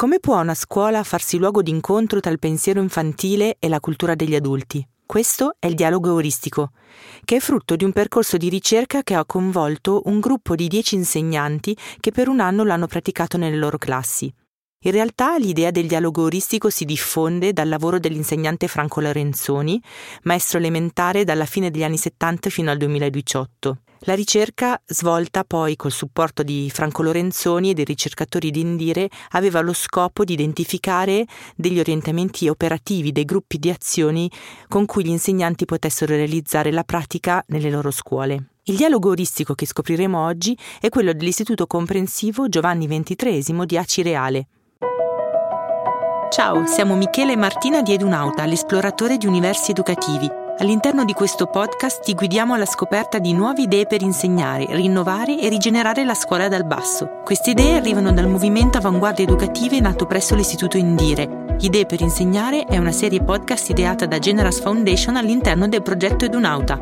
Come può una scuola farsi luogo d'incontro tra il pensiero infantile e la cultura degli adulti? Questo è il dialogo euristico, che è frutto di un percorso di ricerca che ha coinvolto un gruppo di dieci insegnanti che per un anno l'hanno praticato nelle loro classi. In realtà l'idea del dialogo euristico si diffonde dal lavoro dell'insegnante Franco Lorenzoni, maestro elementare dalla fine degli anni 70 fino al 2018. La ricerca, svolta poi col supporto di Franco Lorenzoni e dei ricercatori di Indire, aveva lo scopo di identificare degli orientamenti operativi, dei gruppi di azioni con cui gli insegnanti potessero realizzare la pratica nelle loro scuole. Il dialogo oristico che scopriremo oggi è quello dell'Istituto Comprensivo Giovanni XXIII di Acireale. Ciao, siamo Michele e Martina di Edunauta, l'esploratore di universi educativi. All'interno di questo podcast ti guidiamo alla scoperta di nuove idee per insegnare, rinnovare e rigenerare la scuola dal basso. Queste idee arrivano dal movimento Avanguardie Educative nato presso l'Istituto Indire. Idee per insegnare è una serie podcast ideata da Generas Foundation all'interno del progetto Edunauta.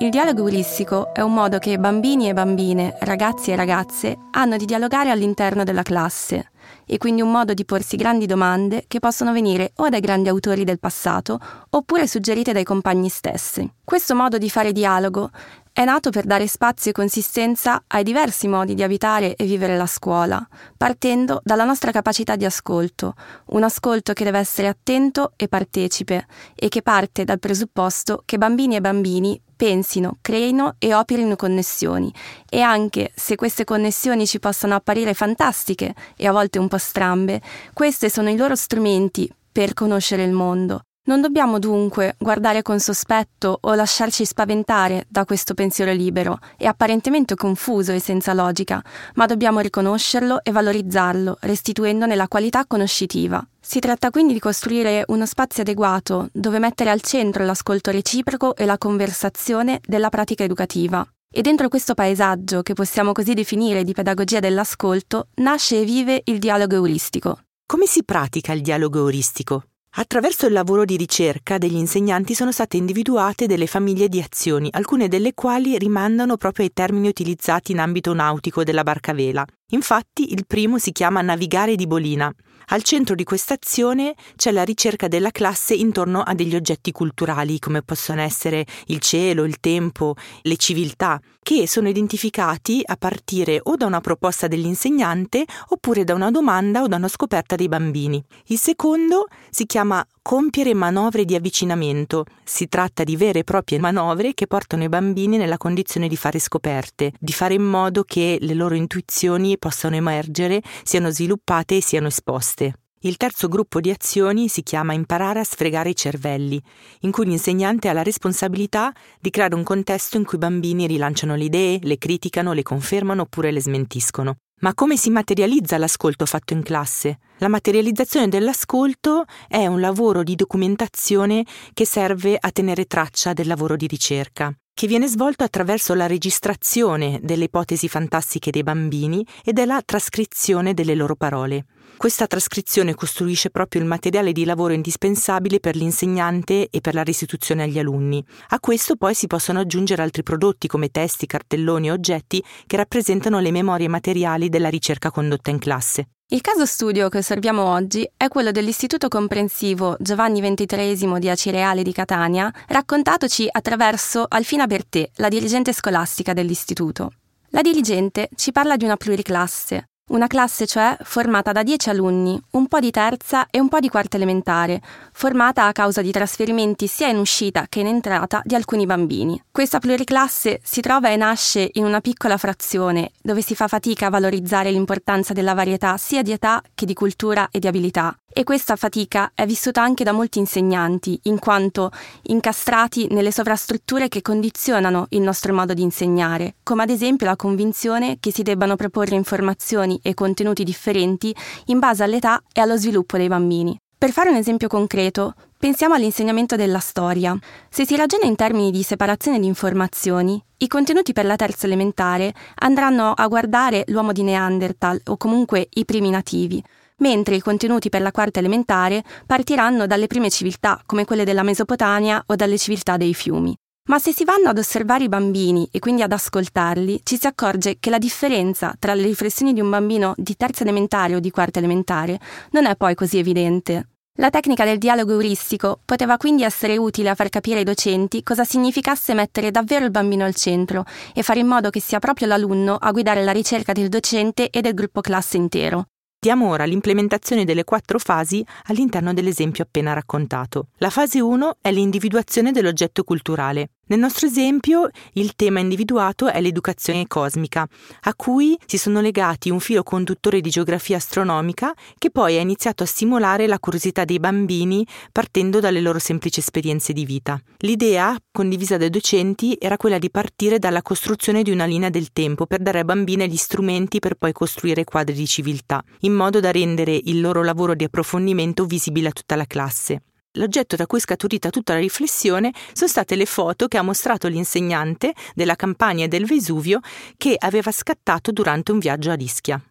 Il dialogo euristico è un modo che bambini e bambine, ragazzi e ragazze hanno di dialogare all'interno della classe e quindi un modo di porsi grandi domande che possono venire o dai grandi autori del passato oppure suggerite dai compagni stessi. Questo modo di fare dialogo è nato per dare spazio e consistenza ai diversi modi di abitare e vivere la scuola, partendo dalla nostra capacità di ascolto, un ascolto che deve essere attento e partecipe e che parte dal presupposto che bambini e bambini pensino, creino e operino connessioni. E anche se queste connessioni ci possono apparire fantastiche e a volte un po' strambe, queste sono i loro strumenti per conoscere il mondo non dobbiamo dunque guardare con sospetto o lasciarci spaventare da questo pensiero libero e apparentemente confuso e senza logica, ma dobbiamo riconoscerlo e valorizzarlo, restituendone la qualità conoscitiva. Si tratta quindi di costruire uno spazio adeguato dove mettere al centro l'ascolto reciproco e la conversazione della pratica educativa. E dentro questo paesaggio, che possiamo così definire di pedagogia dell'ascolto, nasce e vive il dialogo euristico. Come si pratica il dialogo euristico? Attraverso il lavoro di ricerca degli insegnanti sono state individuate delle famiglie di azioni, alcune delle quali rimandano proprio ai termini utilizzati in ambito nautico della barca vela. Infatti il primo si chiama Navigare di Bolina. Al centro di questa azione c'è la ricerca della classe intorno a degli oggetti culturali, come possono essere il cielo, il tempo, le civiltà, che sono identificati a partire o da una proposta dell'insegnante oppure da una domanda o da una scoperta dei bambini. Il secondo si chiama compiere manovre di avvicinamento. Si tratta di vere e proprie manovre che portano i bambini nella condizione di fare scoperte, di fare in modo che le loro intuizioni possano emergere, siano sviluppate e siano esposte. Il terzo gruppo di azioni si chiama Imparare a sfregare i cervelli, in cui l'insegnante ha la responsabilità di creare un contesto in cui i bambini rilanciano le idee, le criticano, le confermano oppure le smentiscono. Ma come si materializza l'ascolto fatto in classe? La materializzazione dell'ascolto è un lavoro di documentazione che serve a tenere traccia del lavoro di ricerca, che viene svolto attraverso la registrazione delle ipotesi fantastiche dei bambini e della trascrizione delle loro parole. Questa trascrizione costruisce proprio il materiale di lavoro indispensabile per l'insegnante e per la restituzione agli alunni. A questo poi si possono aggiungere altri prodotti come testi, cartelloni e oggetti che rappresentano le memorie materiali della ricerca condotta in classe. Il caso studio che osserviamo oggi è quello dell'Istituto Comprensivo Giovanni XXIII di Acireale di Catania, raccontatoci attraverso Alfina Bertè, la dirigente scolastica dell'istituto. La dirigente ci parla di una pluriclasse, una classe cioè formata da 10 alunni, un po' di terza e un po' di quarta elementare, formata a causa di trasferimenti sia in uscita che in entrata di alcuni bambini. Questa pluriclasse si trova e nasce in una piccola frazione dove si fa fatica a valorizzare l'importanza della varietà sia di età che di cultura e di abilità. E questa fatica è vissuta anche da molti insegnanti, in quanto incastrati nelle sovrastrutture che condizionano il nostro modo di insegnare, come ad esempio la convinzione che si debbano proporre informazioni e contenuti differenti in base all'età e allo sviluppo dei bambini. Per fare un esempio concreto, pensiamo all'insegnamento della storia. Se si ragiona in termini di separazione di informazioni, i contenuti per la terza elementare andranno a guardare l'uomo di Neanderthal o comunque i primi nativi, mentre i contenuti per la quarta elementare partiranno dalle prime civiltà, come quelle della Mesopotamia o dalle civiltà dei fiumi. Ma se si vanno ad osservare i bambini e quindi ad ascoltarli, ci si accorge che la differenza tra le riflessioni di un bambino di terza elementare o di quarta elementare non è poi così evidente. La tecnica del dialogo euristico poteva quindi essere utile a far capire ai docenti cosa significasse mettere davvero il bambino al centro e fare in modo che sia proprio l'alunno a guidare la ricerca del docente e del gruppo classe intero. Diamo ora l'implementazione delle quattro fasi all'interno dell'esempio appena raccontato. La fase 1 è l'individuazione dell'oggetto culturale. Nel nostro esempio il tema individuato è l'educazione cosmica, a cui si sono legati un filo conduttore di geografia astronomica che poi ha iniziato a stimolare la curiosità dei bambini partendo dalle loro semplici esperienze di vita. L'idea, condivisa dai docenti, era quella di partire dalla costruzione di una linea del tempo per dare ai bambini gli strumenti per poi costruire quadri di civiltà, in modo da rendere il loro lavoro di approfondimento visibile a tutta la classe. L'oggetto da cui è scaturita tutta la riflessione sono state le foto che ha mostrato l'insegnante della campagna del Vesuvio che aveva scattato durante un viaggio a Ischia.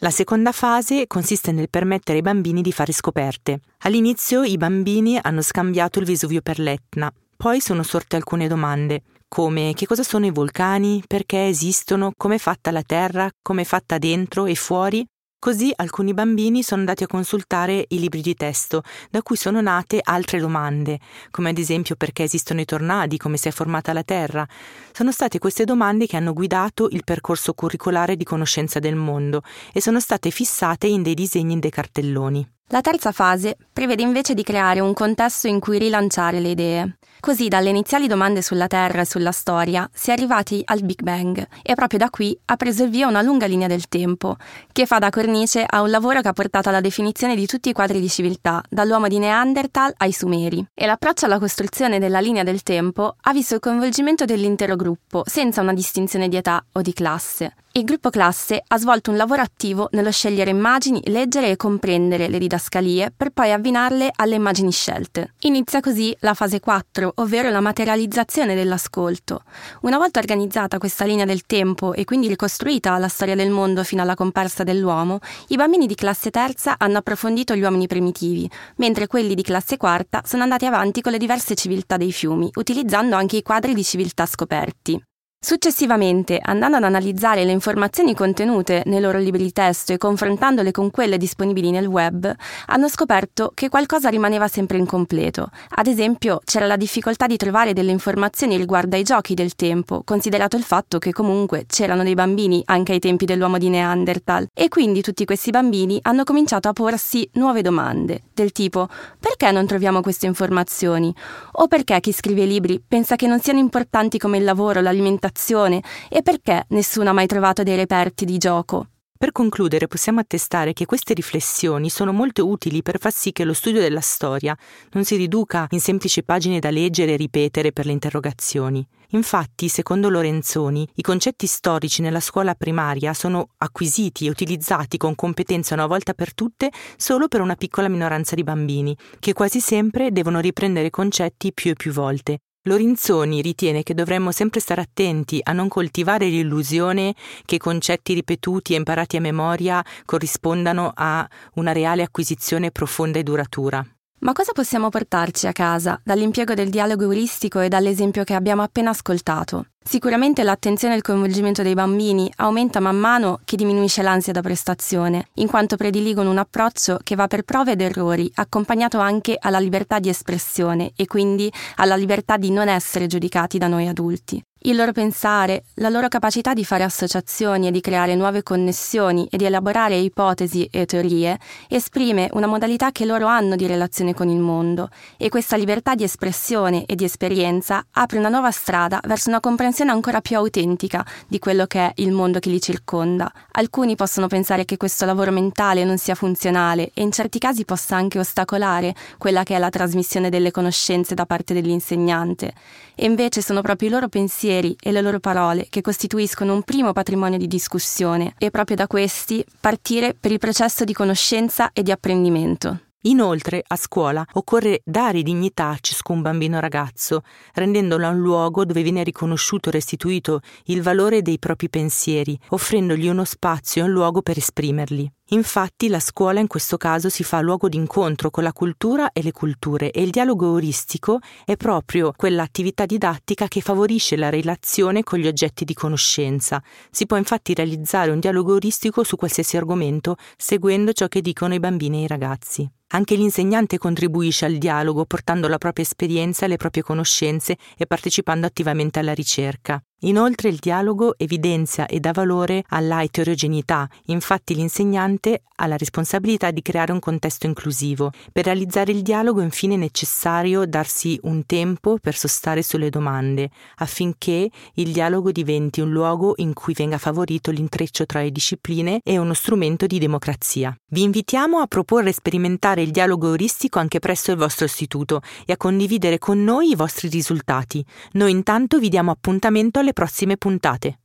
La seconda fase consiste nel permettere ai bambini di fare scoperte. All'inizio i bambini hanno scambiato il Vesuvio per l'Etna, poi sono sorte alcune domande, come che cosa sono i vulcani, perché esistono, come è fatta la Terra, come è fatta dentro e fuori, Così alcuni bambini sono andati a consultare i libri di testo, da cui sono nate altre domande, come ad esempio perché esistono i tornadi, come si è formata la Terra. Sono state queste domande che hanno guidato il percorso curricolare di conoscenza del mondo e sono state fissate in dei disegni in dei cartelloni. La terza fase prevede invece di creare un contesto in cui rilanciare le idee. Così dalle iniziali domande sulla Terra e sulla storia si è arrivati al Big Bang e proprio da qui ha preso il via una lunga linea del tempo, che fa da cornice a un lavoro che ha portato alla definizione di tutti i quadri di civiltà, dall'uomo di Neanderthal ai Sumeri. E l'approccio alla costruzione della linea del tempo ha visto il coinvolgimento dell'intero gruppo, senza una distinzione di età o di classe. Il gruppo classe ha svolto un lavoro attivo nello scegliere immagini, leggere e comprendere le didascalie per poi abbinarle alle immagini scelte. Inizia così la fase 4, ovvero la materializzazione dell'ascolto. Una volta organizzata questa linea del tempo e quindi ricostruita la storia del mondo fino alla comparsa dell'uomo, i bambini di classe terza hanno approfondito gli uomini primitivi, mentre quelli di classe quarta sono andati avanti con le diverse civiltà dei fiumi, utilizzando anche i quadri di civiltà scoperti. Successivamente, andando ad analizzare le informazioni contenute nei loro libri di testo e confrontandole con quelle disponibili nel web, hanno scoperto che qualcosa rimaneva sempre incompleto. Ad esempio, c'era la difficoltà di trovare delle informazioni riguardo ai giochi del tempo, considerato il fatto che comunque c'erano dei bambini anche ai tempi dell'uomo di Neanderthal, e quindi tutti questi bambini hanno cominciato a porsi nuove domande, del tipo perché non troviamo queste informazioni? O perché chi scrive libri pensa che non siano importanti come il lavoro, l'alimentazione, ambientazione e perché nessuno ha mai trovato dei reperti di gioco. Per concludere possiamo attestare che queste riflessioni sono molto utili per far sì che lo studio della storia non si riduca in semplici pagine da leggere e ripetere per le interrogazioni. Infatti, secondo Lorenzoni, i concetti storici nella scuola primaria sono acquisiti e utilizzati con competenza una volta per tutte solo per una piccola minoranza di bambini, che quasi sempre devono riprendere concetti più e più volte, Lorenzoni ritiene che dovremmo sempre stare attenti a non coltivare l'illusione che concetti ripetuti e imparati a memoria corrispondano a una reale acquisizione profonda e duratura. Ma cosa possiamo portarci a casa dall'impiego del dialogo euristico e dall'esempio che abbiamo appena ascoltato? Sicuramente l'attenzione e il coinvolgimento dei bambini aumenta man mano che diminuisce l'ansia da prestazione, in quanto prediligono un approccio che va per prove ed errori, accompagnato anche alla libertà di espressione e quindi alla libertà di non essere giudicati da noi adulti. Il loro pensare, la loro capacità di fare associazioni e di creare nuove connessioni e di elaborare ipotesi e teorie esprime una modalità che loro hanno di relazione con il mondo e questa libertà di espressione e di esperienza apre una nuova strada verso una comprensione ancora più autentica di quello che è il mondo che li circonda. Alcuni possono pensare che questo lavoro mentale non sia funzionale e in certi casi possa anche ostacolare quella che è la trasmissione delle conoscenze da parte dell'insegnante e invece sono proprio i loro pensieri pensieri e le loro parole che costituiscono un primo patrimonio di discussione e proprio da questi partire per il processo di conoscenza e di apprendimento. Inoltre, a scuola occorre dare dignità a ciascun bambino ragazzo, rendendolo un luogo dove viene riconosciuto e restituito il valore dei propri pensieri, offrendogli uno spazio e un luogo per esprimerli. Infatti la scuola in questo caso si fa luogo d'incontro con la cultura e le culture e il dialogo euristico è proprio quell'attività didattica che favorisce la relazione con gli oggetti di conoscenza. Si può infatti realizzare un dialogo euristico su qualsiasi argomento seguendo ciò che dicono i bambini e i ragazzi. Anche l'insegnante contribuisce al dialogo portando la propria esperienza e le proprie conoscenze e partecipando attivamente alla ricerca. Inoltre il dialogo evidenzia e dà valore alla eterogeneità, infatti l'insegnante ha la responsabilità di creare un contesto inclusivo. Per realizzare il dialogo infine è necessario darsi un tempo per sostare sulle domande, affinché il dialogo diventi un luogo in cui venga favorito l'intreccio tra le discipline e uno strumento di democrazia. Vi invitiamo a proporre e sperimentare il dialogo euristico anche presso il vostro istituto e a condividere con noi i vostri risultati. Noi intanto vi diamo appuntamento alle prossime puntate.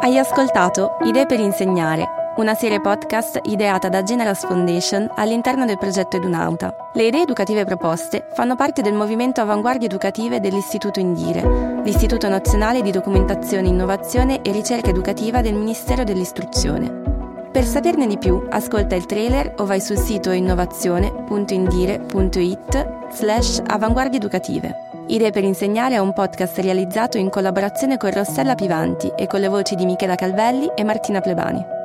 Hai ascoltato Idee per insegnare, una serie podcast ideata da Generas Foundation all'interno del progetto Edunauta. Le idee educative proposte fanno parte del movimento Avanguardie Educative dell'Istituto Indire, l'Istituto Nazionale di Documentazione, Innovazione e Ricerca Educativa del Ministero dell'Istruzione. Per saperne di più, ascolta il trailer o vai sul sito innovazione.indire.it slash avanguardie educative. Idee per insegnare è un podcast realizzato in collaborazione con Rossella Pivanti e con le voci di Michela Calvelli e Martina Plebani.